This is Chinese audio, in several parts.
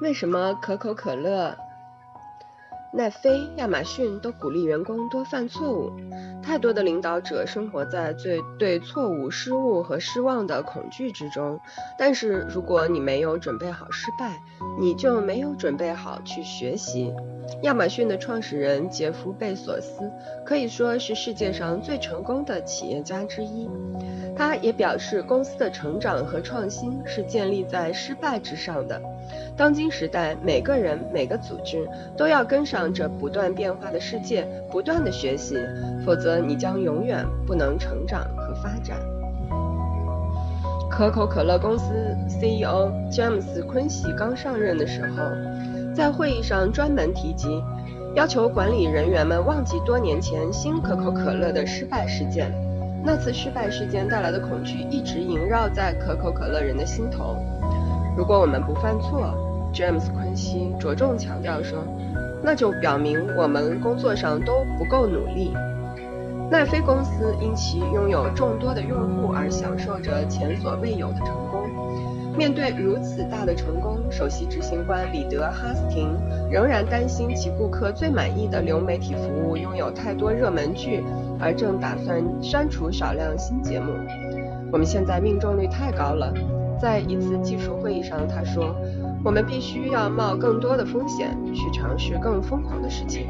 为什么可口可乐？奈飞、亚马逊都鼓励员工多犯错误。太多的领导者生活在最对错误、失误和失望的恐惧之中。但是如果你没有准备好失败，你就没有准备好去学习。亚马逊的创始人杰夫·贝索斯可以说是世界上最成功的企业家之一。他也表示，公司的成长和创新是建立在失败之上的。当今时代，每个人、每个组织都要跟上这不断变化的世界，不断的学习，否则你将永远不能成长和发展。可口可乐公司 CEO 詹姆斯·昆西刚上任的时候，在会议上专门提及，要求管理人员们忘记多年前新可口可乐的失败事件。那次失败事件带来的恐惧一直萦绕在可口可乐人的心头。如果我们不犯错，詹姆斯·昆西着重强调说，那就表明我们工作上都不够努力。奈飞公司因其拥有众多的用户而享受着前所未有的成功。面对如此大的成功，首席执行官里德·哈斯廷仍然担心其顾客最满意的流媒体服务拥有太多热门剧，而正打算删除少量新节目。我们现在命中率太高了。在一次技术会议上，他说：“我们必须要冒更多的风险，去尝试更疯狂的事情。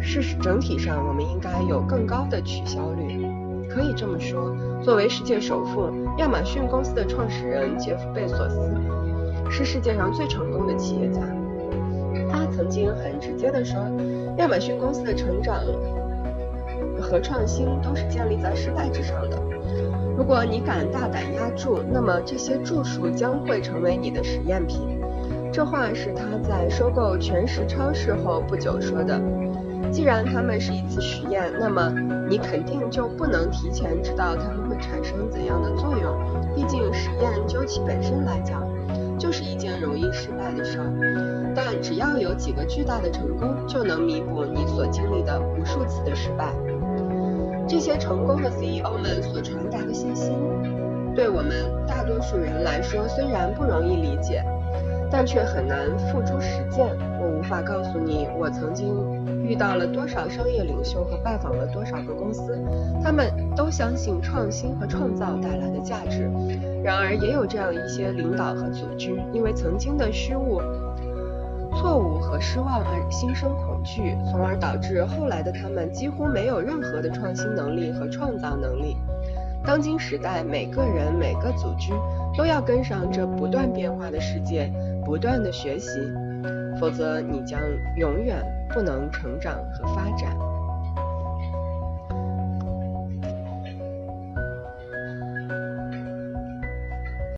事实整体上，我们应该有更高的取消率。可以这么说，作为世界首富，亚马逊公司的创始人杰夫·贝索斯是世界上最成功的企业家。他曾经很直接地说，亚马逊公司的成长和创新都是建立在失败之上的。”如果你敢大胆压注，那么这些注数将会成为你的实验品。这话是他在收购全食超市后不久说的。既然它们是一次实验，那么你肯定就不能提前知道它们会产生怎样的作用。毕竟实验究其本身来讲，就是一件容易失败的事儿。但只要有几个巨大的成功，就能弥补你所经历的无数次的失败。这些成功的 CEO 们所传达的信息，对我们大多数人来说虽然不容易理解，但却很难付诸实践。我无法告诉你，我曾经遇到了多少商业领袖和拜访了多少个公司，他们都相信创新和创造带来的价值。然而，也有这样一些领导和组织，因为曾经的失误。错误和失望而心生恐惧，从而导致后来的他们几乎没有任何的创新能力和创造能力。当今时代，每个人、每个组织都要跟上这不断变化的世界，不断的学习，否则你将永远不能成长和发展。